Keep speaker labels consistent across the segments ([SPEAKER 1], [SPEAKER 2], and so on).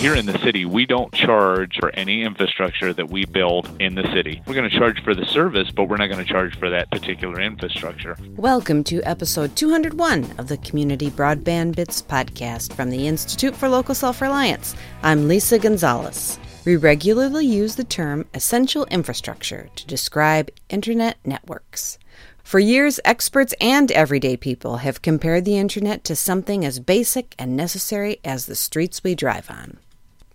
[SPEAKER 1] here in the city, we don't charge for any infrastructure that we build in the city. We're going to charge for the service, but we're not going to charge for that particular infrastructure.
[SPEAKER 2] Welcome to episode 201 of the Community Broadband Bits podcast from the Institute for Local Self Reliance. I'm Lisa Gonzalez. We regularly use the term essential infrastructure to describe internet networks. For years, experts and everyday people have compared the internet to something as basic and necessary as the streets we drive on.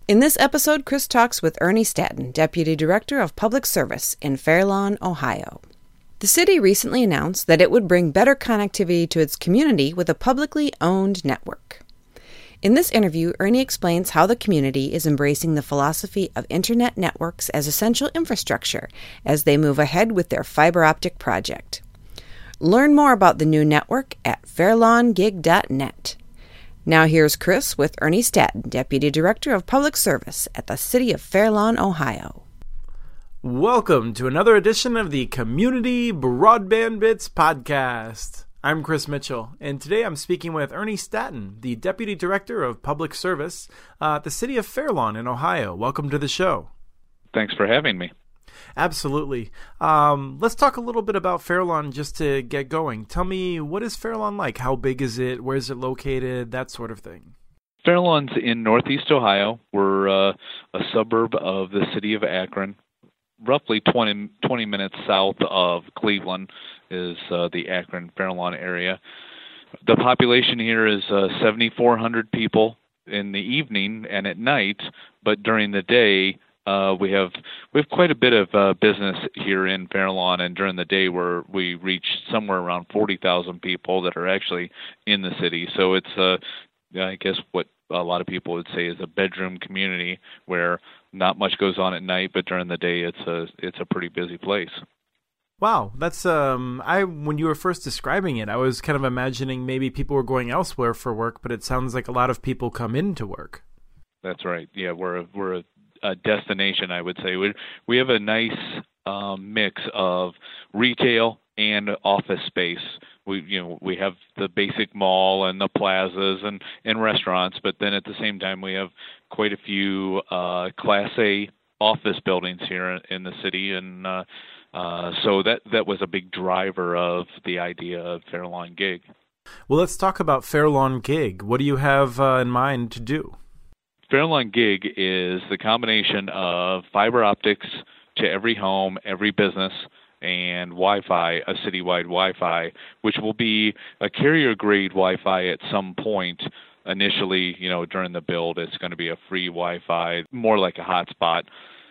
[SPEAKER 2] In this episode, Chris talks with Ernie Staten, Deputy Director of Public Service in Fairlawn, Ohio. The city recently announced that it would bring better connectivity to its community with a publicly owned network. In this interview, Ernie explains how the community is embracing the philosophy of internet networks as essential infrastructure as they move ahead with their fiber optic project. Learn more about the new network at fairlawngig.net. Now here's Chris with Ernie Staten, Deputy Director of Public Service at the City of Fairlawn, Ohio.
[SPEAKER 3] Welcome to another edition of the Community Broadband Bits podcast. I'm Chris Mitchell, and today I'm speaking with Ernie Staten, the Deputy Director of Public Service uh, at the City of Fairlawn in Ohio. Welcome to the show.
[SPEAKER 1] Thanks for having me.
[SPEAKER 3] Absolutely. Um, let's talk a little bit about Fairlawn just to get going. Tell me, what is Fairlawn like? How big is it? Where is it located? That sort of thing.
[SPEAKER 1] Fairlawn's in northeast Ohio. We're uh, a suburb of the city of Akron. Roughly 20, 20 minutes south of Cleveland is uh, the Akron Fairlawn area. The population here is uh, 7,400 people in the evening and at night, but during the day, uh, we have we have quite a bit of uh, business here in Fairlawn, and during the day where we reach somewhere around forty thousand people that are actually in the city. So it's uh, I guess what a lot of people would say is a bedroom community where not much goes on at night, but during the day it's a it's a pretty busy place.
[SPEAKER 3] Wow, that's um I when you were first describing it, I was kind of imagining maybe people were going elsewhere for work, but it sounds like a lot of people come into work.
[SPEAKER 1] That's right. Yeah, we're a, we're a a destination, I would say. We we have a nice um, mix of retail and office space. We you know we have the basic mall and the plazas and and restaurants, but then at the same time we have quite a few uh, Class A office buildings here in the city, and uh, uh, so that that was a big driver of the idea of Fairlawn Gig.
[SPEAKER 3] Well, let's talk about Fairlawn Gig. What do you have uh, in mind to do?
[SPEAKER 1] Fairlawn Gig is the combination of fiber optics to every home, every business, and Wi-Fi, a citywide Wi-Fi, which will be a carrier-grade Wi-Fi at some point. Initially, you know, during the build, it's going to be a free Wi-Fi, more like a hotspot.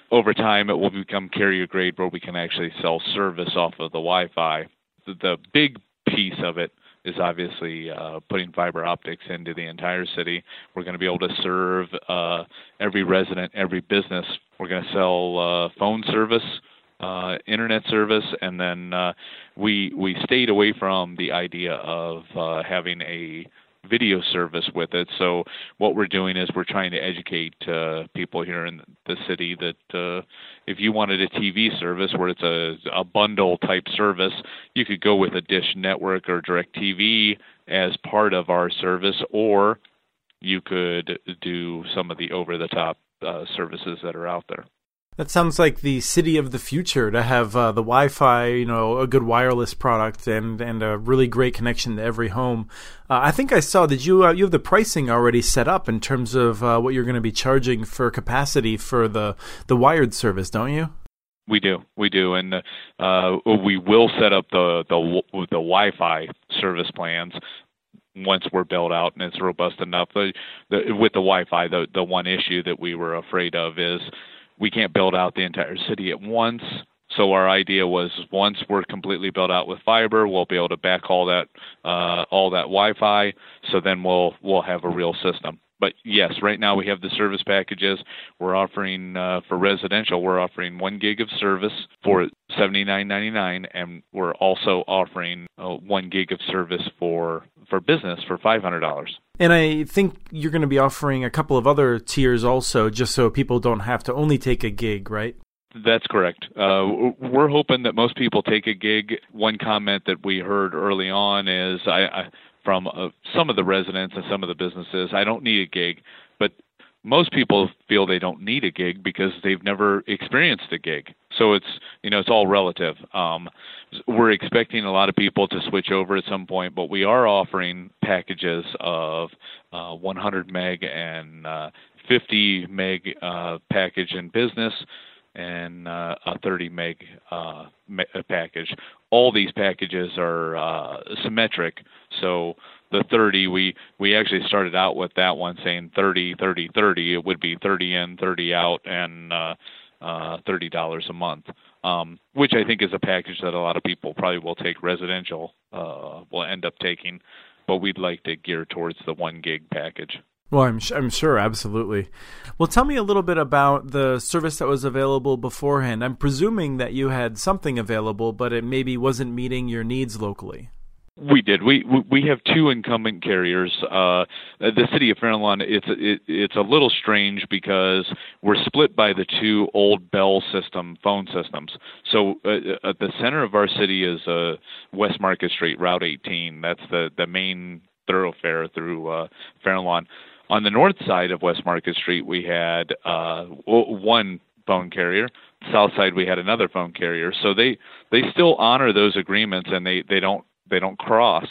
[SPEAKER 1] Over time, it will become carrier-grade, where we can actually sell service off of the Wi-Fi. The, the big piece of it is obviously uh, putting fiber optics into the entire city. We're going to be able to serve uh, every resident, every business. We're going to sell uh, phone service, uh, internet service, and then uh, we we stayed away from the idea of uh, having a video service with it. So what we're doing is we're trying to educate uh, people here in the city that uh, if you wanted a TV service where it's a, a bundle type service, you could go with a Dish Network or DirecTV as part of our service, or you could do some of the over-the-top uh, services that are out there.
[SPEAKER 3] That sounds like the city of the future to have uh, the Wi-Fi, you know, a good wireless product and and a really great connection to every home. Uh, I think I saw that you uh, you have the pricing already set up in terms of uh, what you're going to be charging for capacity for the the wired service, don't you?
[SPEAKER 1] We do, we do, and uh, we will set up the the the Wi-Fi service plans once we're built out and it's robust enough. The, the, with the Wi-Fi, the the one issue that we were afraid of is we can't build out the entire city at once. So our idea was once we're completely built out with fiber, we'll be able to back backhaul that uh, all that Wi-Fi. So then we'll we'll have a real system. But yes, right now we have the service packages. We're offering uh, for residential, we're offering one gig of service for seventy nine ninety nine, and we're also offering uh, one gig of service for for business for five hundred dollars.
[SPEAKER 3] And I think you're going to be offering a couple of other tiers also, just so people don't have to only take a gig, right?
[SPEAKER 1] That's correct. Uh, we're hoping that most people take a gig. One comment that we heard early on is I, I from uh, some of the residents and some of the businesses, I don't need a gig, but most people feel they don't need a gig because they've never experienced a gig. So it's you know it's all relative. Um, we're expecting a lot of people to switch over at some point, but we are offering packages of uh, 100 meg and uh, 50 meg uh, package in business and uh, a 30 meg uh, package. All these packages are uh, symmetric, so the 30 we we actually started out with that one saying 30 30 30 it would be 30 in 30 out and uh uh $30 a month um which I think is a package that a lot of people probably will take residential uh will end up taking but we'd like to gear towards the 1 gig package
[SPEAKER 3] well, I'm I'm sure, absolutely. Well, tell me a little bit about the service that was available beforehand. I'm presuming that you had something available, but it maybe wasn't meeting your needs locally.
[SPEAKER 1] We did. We we have two incumbent carriers. Uh, the city of Fair Lawn. It's it, it's a little strange because we're split by the two old Bell system phone systems. So uh, at the center of our city is uh, West Market Street, Route 18. That's the the main thoroughfare through uh, Fair Lawn. On the north side of West Market Street, we had uh, one phone carrier. South side, we had another phone carrier. So they they still honor those agreements, and they they don't they don't cross.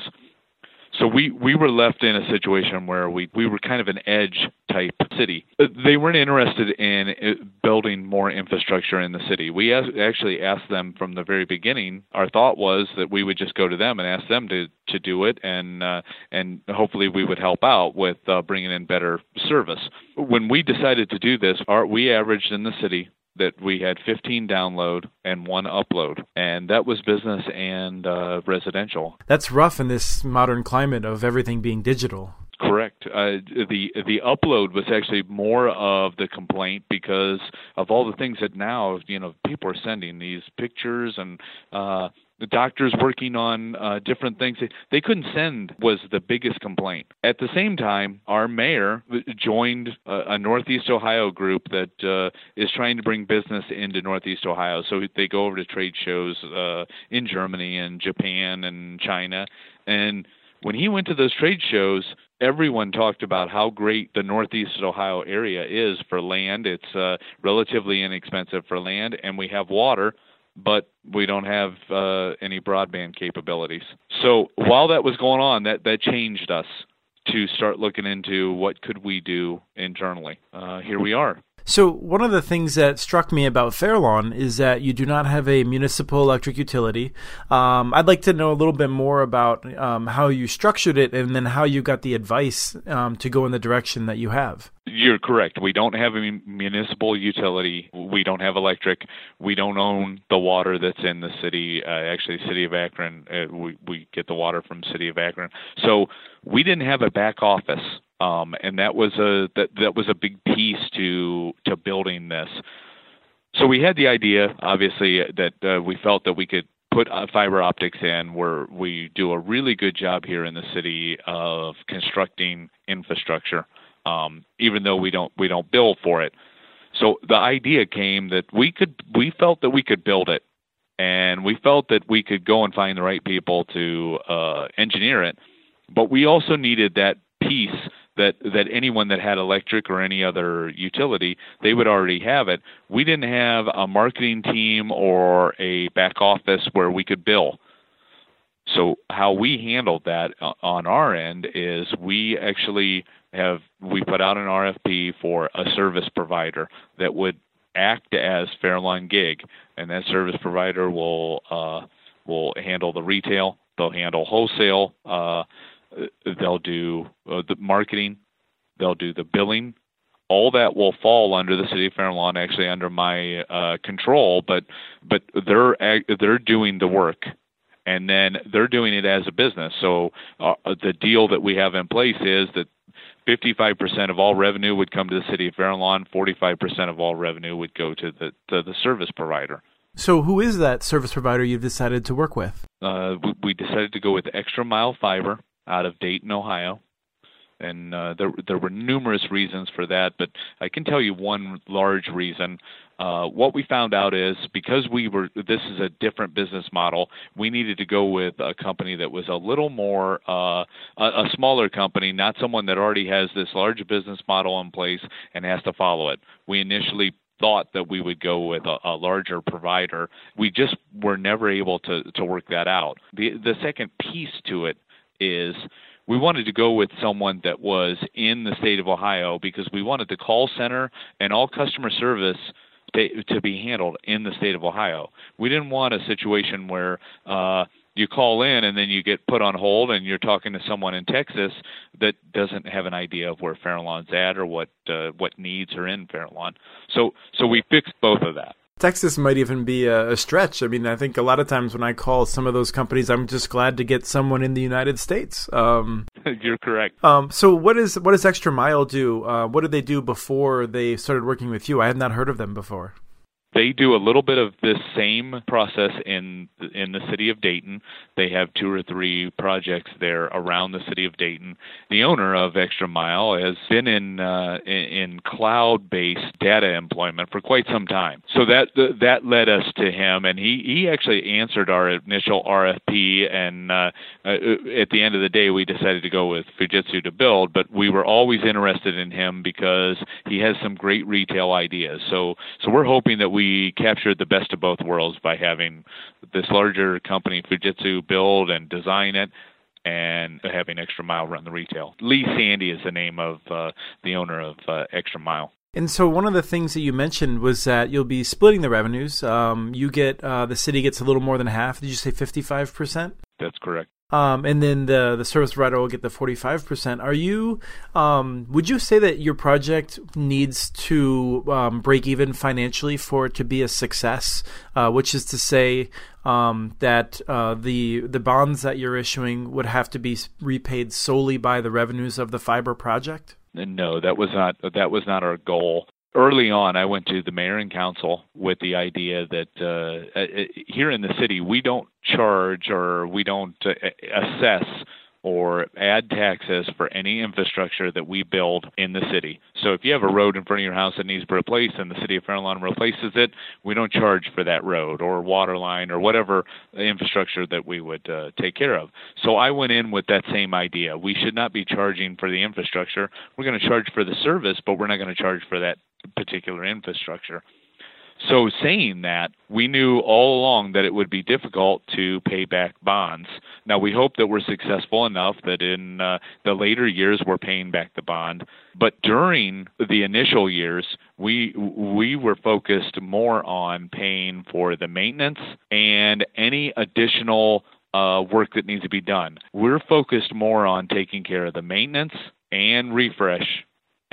[SPEAKER 1] So we, we were left in a situation where we, we were kind of an edge type city. They weren't interested in uh, building more infrastructure in the city. We actually asked them from the very beginning. Our thought was that we would just go to them and ask them to, to do it, and uh, and hopefully we would help out with uh, bringing in better service. When we decided to do this, our, we averaged in the city that we had 15 download and one upload, and that was business and uh, residential.
[SPEAKER 3] That's rough in this modern climate of everything being digital.
[SPEAKER 1] Correct. Uh, the the upload was actually more of the complaint because of all the things that now you know people are sending these pictures and uh, the doctors working on uh, different things they couldn't send was the biggest complaint. At the same time, our mayor joined a, a Northeast Ohio group that uh, is trying to bring business into Northeast Ohio. So they go over to trade shows uh, in Germany and Japan and China. And when he went to those trade shows, everyone talked about how great the Northeast Ohio area is for land. It's uh, relatively inexpensive for land, and we have water but we don't have uh, any broadband capabilities. So while that was going on, that that changed us to start looking into what could we do internally. Uh, here we are.
[SPEAKER 3] So, one of the things that struck me about Fairlawn is that you do not have a municipal electric utility. Um, I'd like to know a little bit more about um, how you structured it and then how you got the advice um, to go in the direction that you have.
[SPEAKER 1] You're correct. We don't have a municipal utility. We don't have electric. We don't own the water that's in the city. Uh, actually, City of Akron, uh, we, we get the water from City of Akron. So, we didn't have a back office um, and that was a that that was a big piece to to building this. So we had the idea, obviously, that uh, we felt that we could put uh, fiber optics in where we do a really good job here in the city of constructing infrastructure, um, even though we don't we don't bill for it. So the idea came that we could we felt that we could build it, and we felt that we could go and find the right people to uh, engineer it, but we also needed that piece that that anyone that had electric or any other utility they would already have it. We didn't have a marketing team or a back office where we could bill. So how we handled that on our end is we actually have we put out an RFP for a service provider that would act as Fairlawn Gig, and that service provider will uh, will handle the retail, they'll handle wholesale, uh, they'll do uh, the marketing, they'll do the billing. All that will fall under the city of Fair Lawn, actually under my uh, control, but but they're they're doing the work, and then they're doing it as a business. So uh, the deal that we have in place is that 55% of all revenue would come to the city of Fair Lawn, 45% of all revenue would go to the to the service provider.
[SPEAKER 3] So, who is that service provider you've decided to work with?
[SPEAKER 1] Uh, we, we decided to go with Extra Mile Fiber out of Dayton, Ohio. And uh, there there were numerous reasons for that, but I can tell you one large reason. Uh, what we found out is because we were this is a different business model, we needed to go with a company that was a little more uh, a, a smaller company, not someone that already has this large business model in place and has to follow it. We initially thought that we would go with a, a, larger provider. We just were never able to to work that out. The the second piece to it is we wanted to go with someone that was in the state of Ohio because we wanted the call center and all customer service to, to be handled in the state of Ohio. We didn't want a situation where uh, you call in and then you get put on hold and you're talking to someone in Texas that doesn't have an idea of where Fairlawn's at or what uh, what needs are in Farallon. So so we fixed both of that.
[SPEAKER 3] Texas might even be a, a, stretch. I mean, I think a lot of times when I call some of those companies, I'm just glad to get someone in the United States. Um,
[SPEAKER 1] You're correct.
[SPEAKER 3] Um, so, what is what does Extra Mile do? Uh, what did they do before they started working with you? I have not heard of them before.
[SPEAKER 1] They do a little bit of this same process in in the city of Dayton. They have two or three projects there around the city of Dayton. The owner of Extra Mile has been in uh, in cloud-based data employment for quite some time. So that that led us to him, and he he actually answered our initial RFP. And uh, uh, at the end of the day, we decided to go with Fujitsu to build. But we were always interested in him because he has some great retail ideas. So so we're hoping that we we captured the best of both worlds by having this larger company, Fujitsu, build and design it, and having Extra Mile run the retail. Lee Sandy is the name of uh, the owner of uh, Extra Mile.
[SPEAKER 3] And so one of the things that you mentioned was that you'll be splitting the revenues. Um, you get uh, the city gets a little more than half. Did you say fifty five percent?
[SPEAKER 1] That's correct.
[SPEAKER 3] Um, and then the the service provider will get the forty five percent. Are you? Um, would you say that your project needs to um, break even financially for it to be a success? Uh, which is to say um, that uh, the the bonds that you're issuing would have to be repaid solely by the revenues of the fiber project.
[SPEAKER 1] No, that was not that was not our goal early on, I went to the mayor and council with the idea that uh, uh, here in the city, we don't charge or we don't uh, assess or add taxes for any infrastructure that we build in the city. So if you have a road in front of your house that needs to be replaced and the city of Fairlawn replaces it, we don't charge for that road or water line or whatever infrastructure that we would uh, take care of. So I went in with that same idea. We should not be charging for the infrastructure. We're going to charge for the service, but we're not going to charge for that particular infrastructure. So, saying that, we knew all along that it would be difficult to pay back bonds. Now, we hope that we're successful enough that in uh, the later years we're paying back the bond. But during the initial years, we we were focused more on paying for the maintenance and any additional uh, work that needs to be done. We're focused more on taking care of the maintenance and refresh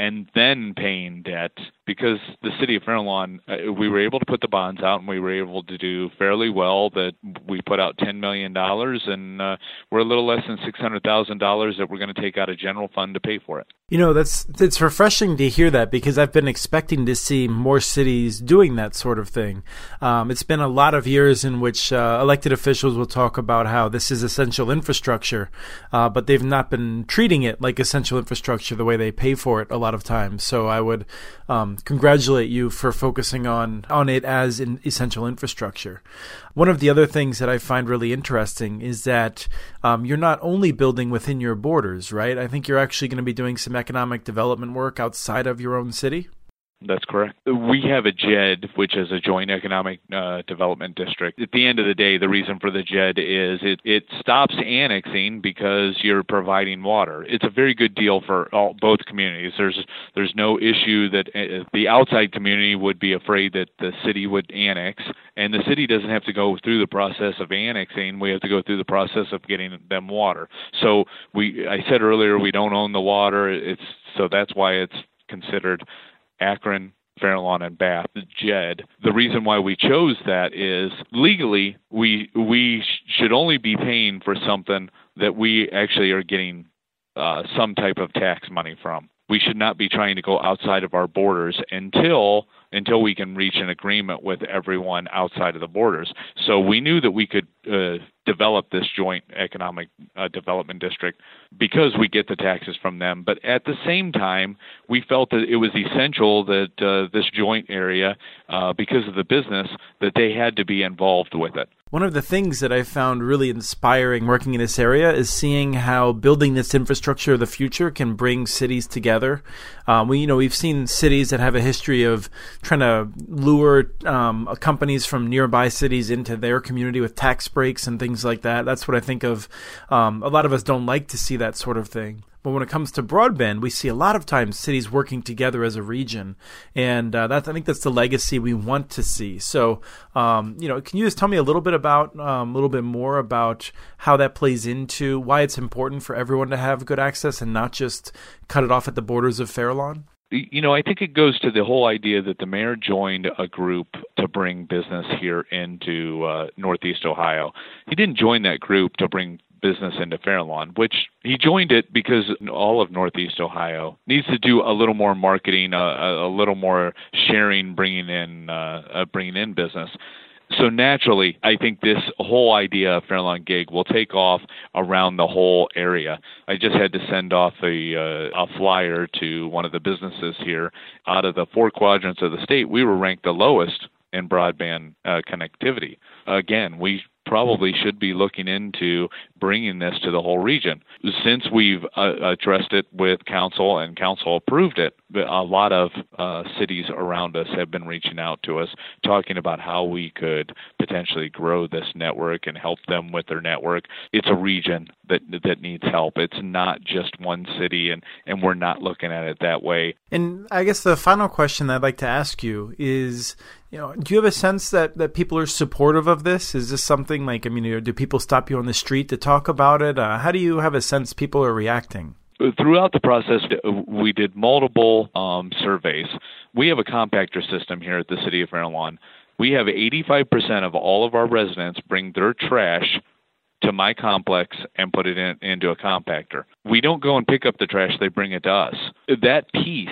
[SPEAKER 1] and then paying debt because the city of Fairlawn, uh, we were able to put the bonds out and we were able to do fairly well. That we put out $10 million and uh, we're a little less than $600,000 that we're going to take out of general fund to pay for it.
[SPEAKER 3] You know, that's it's refreshing to hear that because I've been expecting to see more cities doing that sort of thing. Um, it's been a lot of years in which uh, elected officials will talk about how this is essential infrastructure, uh, but they've not been treating it like essential infrastructure the way they pay for it a lot of times. So I would um, congratulate you for focusing on on it as an essential infrastructure. One of the other things that I find really interesting is that um, you're not only building within your borders, right? I think you're actually going to be doing some economic development work outside of your own city.
[SPEAKER 1] That's correct. We have a JED, which is a Joint Economic uh, Development District. At the end of the day, the reason for the JED is it, it stops annexing because you're providing water. It's a very good deal for all, both communities. There's there's no issue that uh, the outside community would be afraid that the city would annex, and the city doesn't have to go through the process of annexing. We have to go through the process of getting them water. So we, I said earlier, we don't own the water. It's so that's why it's considered Akron, Fairlawn, and Bath, JED. The reason why we chose that is legally we we sh- should only be paying for something that we actually are getting uh, some type of tax money from. we should not be trying to go outside of our borders until until we can reach an agreement with everyone outside of the borders. So we knew that we could uh, develop this joint economic uh, development district because we get the taxes from them. But at the same time, we felt that it was essential that uh, this joint area, uh, because of the business, that they had to be involved with it.
[SPEAKER 3] One of the things that I found really inspiring working in this area is seeing how building this infrastructure of the future can bring cities together. Um, we, you know, we've seen cities that have a history of trying to lure um, companies from nearby cities into their community with tax breaks and things like that. That's what I think of. Um, a lot of us don't like to see that sort of thing. But when it comes to broadband, we see a lot of times cities working together as a region, and uh, that's I think that's the legacy we want to see. So, um, you know, can you just tell me a little bit about um, a little bit more about how that plays into why it's important for everyone to have good access and not just cut it off at the borders of Fairlawn?
[SPEAKER 1] you know, I think it goes to the whole idea that the mayor joined a group to bring business here into uh, Northeast Ohio. He didn't join that group to bring business into Fairlawn, which he joined it because all of Northeast Ohio needs to do a little more marketing, uh, a, a little more sharing, bringing in uh, uh, bringing in business. So naturally, I think this whole idea of Fairlawn Gig will take off around the whole area. I just had to send off a uh, a flyer to one of the businesses here. Out of the four quadrants of the state, we were ranked the lowest in broadband uh, connectivity. Again, we probably should be looking into bringing this to the whole region. Since we've uh, addressed it with council and council approved it, a lot of uh, cities around us have been reaching out to us talking about how we could potentially grow this network and help them with their network. It's a region that that needs help. It's not just one city and and we're not looking at it that way.
[SPEAKER 3] And I guess the final question I'd like to ask you is you know, do you have a sense that, that people are supportive of this? Is this something like, I mean, do people stop you on the street to talk about it? Uh, how do you have a sense people are reacting?
[SPEAKER 1] Throughout the process, we did multiple um, surveys. We have a compactor system here at the City of Fairlawn. We have 85% of all of our residents bring their trash to my complex and put it in, into a compactor. We don't go and pick up the trash, they bring it to us. That piece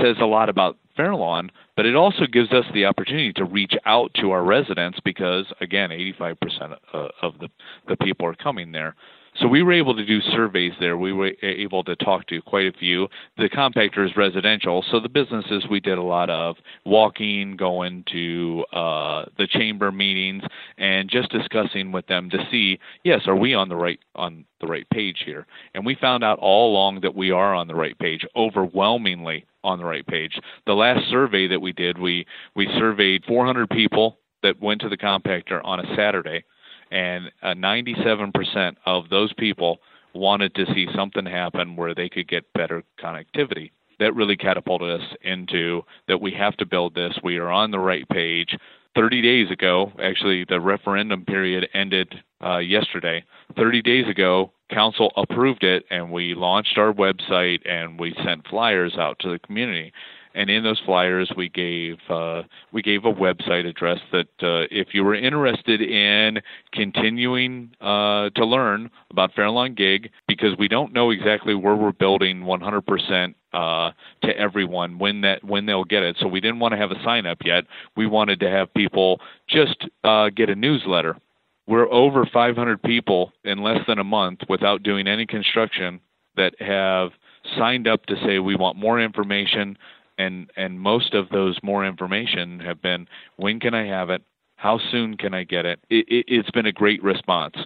[SPEAKER 1] says a lot about Fairlawn, but it also gives us the opportunity to reach out to our residents because, again, 85% of the, the people are coming there. So we were able to do surveys there. We were able to talk to quite a few. The compactor is residential, so the businesses we did a lot of walking, going to uh, the chamber meetings, and just discussing with them to see, yes, are we on the right on the right page here? And we found out all along that we are on the right page, overwhelmingly on the right page. The last survey that we did, we we surveyed 400 people that went to the compactor on a Saturday and uh, 97% of those people wanted to see something happen where they could get better connectivity. That really catapulted us into that we have to build this. We are on the right page. 30 days ago, actually, the referendum period ended uh, yesterday. 30 days ago, council approved it, and we launched our website and we sent flyers out to the community and in those flyers we gave uh, we gave a website address that uh, if you were interested in continuing uh, to learn about Fairlawn Gig, because we don't know exactly where we're building 100% uh, to everyone when that when they'll get it. So we didn't want to have a sign up yet. We wanted to have people just uh, get a newsletter. We're over 500 people in less than a month without doing any construction that have signed up to say we want more information and and most of those more information have been when can I have it, how soon can I get it. it, it it's been a great response.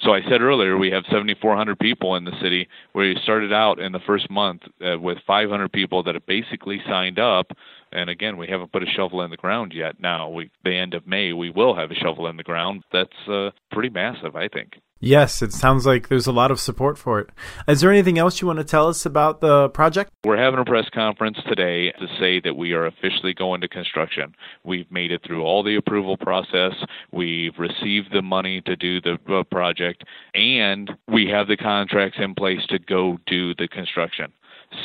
[SPEAKER 1] So I said earlier we have 7,400 people in the city. We started out in the first month uh, with 500 people that have basically signed up, and again we haven't put a shovel in the ground yet. Now we the end of May we will have a shovel in the ground. That's uh, pretty massive, I think.
[SPEAKER 3] Yes, it sounds like there's a lot of support for it. Is there anything else you want to tell us about the project?
[SPEAKER 1] We're having a press conference today to say that we are officially going to construction. We've made it through all the approval process. We've received the money to do the uh, project, and we have the contracts in place to go do the construction.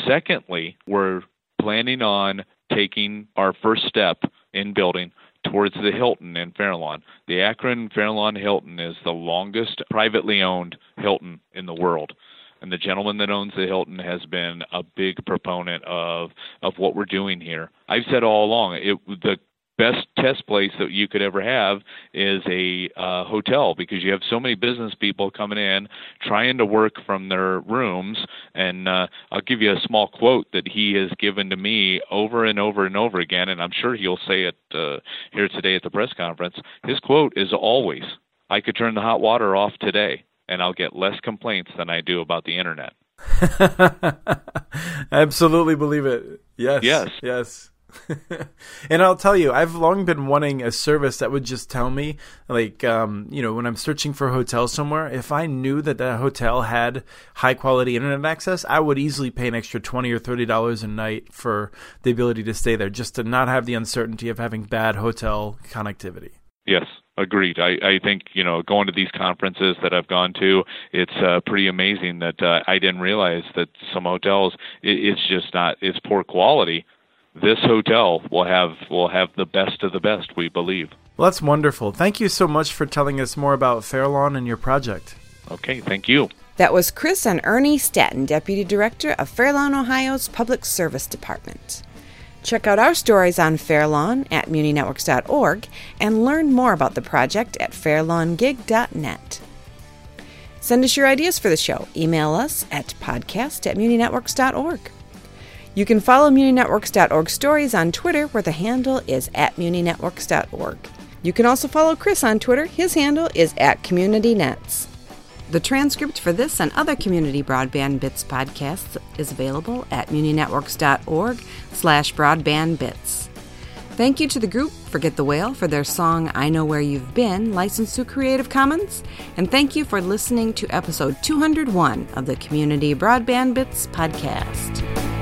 [SPEAKER 1] Secondly, we're planning on taking our first step in building towards the Hilton in Fairlawn. The Akron Fairlawn Hilton is the longest privately owned Hilton in the world. and the gentleman that owns the Hilton has been a big proponent of of what we're doing here. I've said all along, it the best test place that you could ever have is a uh, hotel because you have so many business people coming in trying to work from their rooms. And uh, I'll give you a small quote that he has given to me over and over and over again, and I'm sure he'll say it uh, here today at the press conference. His quote is always, "I could turn the hot water off today." And I'll get less complaints than I do about the internet.
[SPEAKER 3] Absolutely believe it. Yes.
[SPEAKER 1] Yes.
[SPEAKER 3] Yes. and I'll tell you, I've long been wanting a service that would just tell me, like, um, you know, when I'm searching for a hotel somewhere, if I knew that that hotel had high quality internet access, I would easily pay an extra twenty or thirty dollars a night for the ability to stay there, just to not have the uncertainty of having bad hotel connectivity.
[SPEAKER 1] Yes, agreed. I, I think you know going to these conferences that I've gone to, it's uh, pretty amazing that uh, I didn't realize that some hotels it, it's just not it's poor quality this hotel will have will have the best of the best, we believe.
[SPEAKER 3] Well, that's wonderful. Thank you so much for telling us more about Fairlawn and your project.
[SPEAKER 1] Okay, thank you.
[SPEAKER 2] That was Chris and Ernie Staten, Deputy Director of Fairlawn, Ohio's Public Service Department. Check out our stories on Fairlawn at muninetworks.org and learn more about the project at fairlawngig.net. Send us your ideas for the show. Email us at podcast at muninetworks.org. You can follow MuniNetworks.org stories on Twitter, where the handle is at MuniNetworks.org. You can also follow Chris on Twitter. His handle is at CommunityNets. The transcript for this and other Community Broadband Bits podcasts is available at muninetworks.org slash broadbandbits. Thank you to the group Forget the Whale for their song I Know Where You've Been, licensed to Creative Commons. And thank you for listening to episode 201 of the Community Broadband Bits podcast.